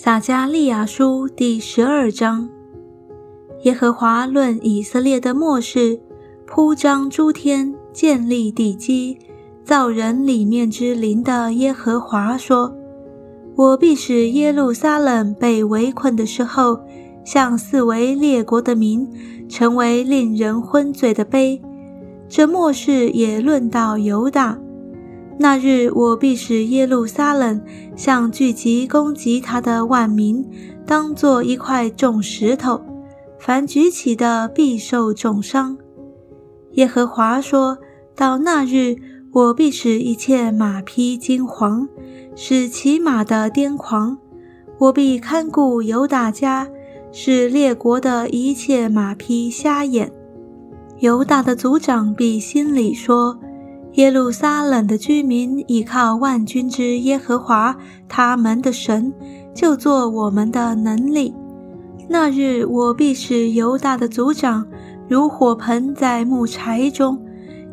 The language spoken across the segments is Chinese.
撒加利亚书第十二章：耶和华论以色列的末世，铺张诸天，建立地基，造人里面之灵的耶和华说：“我必使耶路撒冷被围困的时候，向四围列国的民，成为令人昏醉的杯。这末世也论到犹大。”那日，我必使耶路撒冷像聚集攻击他的万民，当作一块重石头，凡举起的必受重伤。耶和华说：“到那日，我必使一切马匹惊惶，使骑马的癫狂。我必看顾犹大家，使列国的一切马匹瞎眼。犹大的族长必心里说。”耶路撒冷的居民倚靠万军之耶和华，他们的神，就做我们的能力。那日，我必使犹大的族长如火盆在木柴中，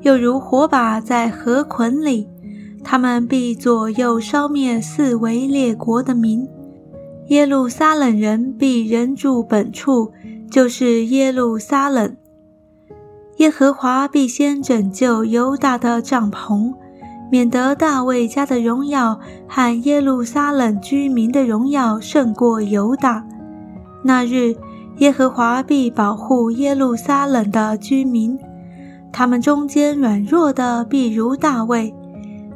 又如火把在河捆里。他们必左右烧灭四围列国的民。耶路撒冷人必人住本处，就是耶路撒冷。耶和华必先拯救犹大的帐篷，免得大卫家的荣耀和耶路撒冷居民的荣耀胜过犹大。那日，耶和华必保护耶路撒冷的居民，他们中间软弱的必如大卫，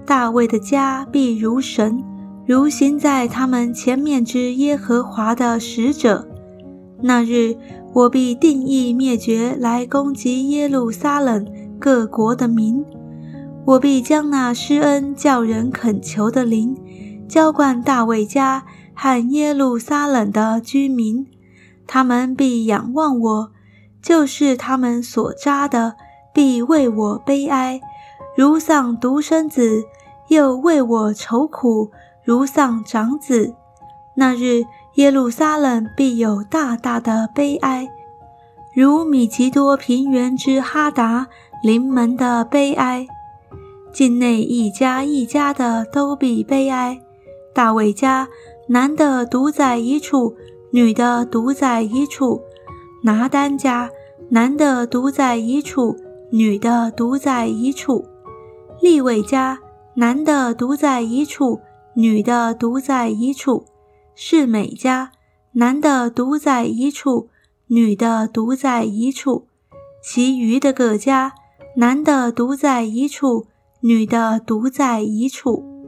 大卫的家必如神，如行在他们前面之耶和华的使者。那日。我必定义灭绝来攻击耶路撒冷各国的民，我必将那施恩叫人恳求的灵浇灌大卫家和耶路撒冷的居民，他们必仰望我，就是他们所扎的，必为我悲哀，如丧独生子；又为我愁苦，如丧长子。那日。耶路撒冷必有大大的悲哀，如米吉多平原之哈达临门的悲哀。境内一家一家的都必悲哀。大卫家男的独在一处，女的独在一处；拿单家男的独在一处，女的独在一处；利未家男的独在一处，女的独在一处。是每家男的独在一处，女的独在一处；其余的各家男的独在一处，女的独在一处。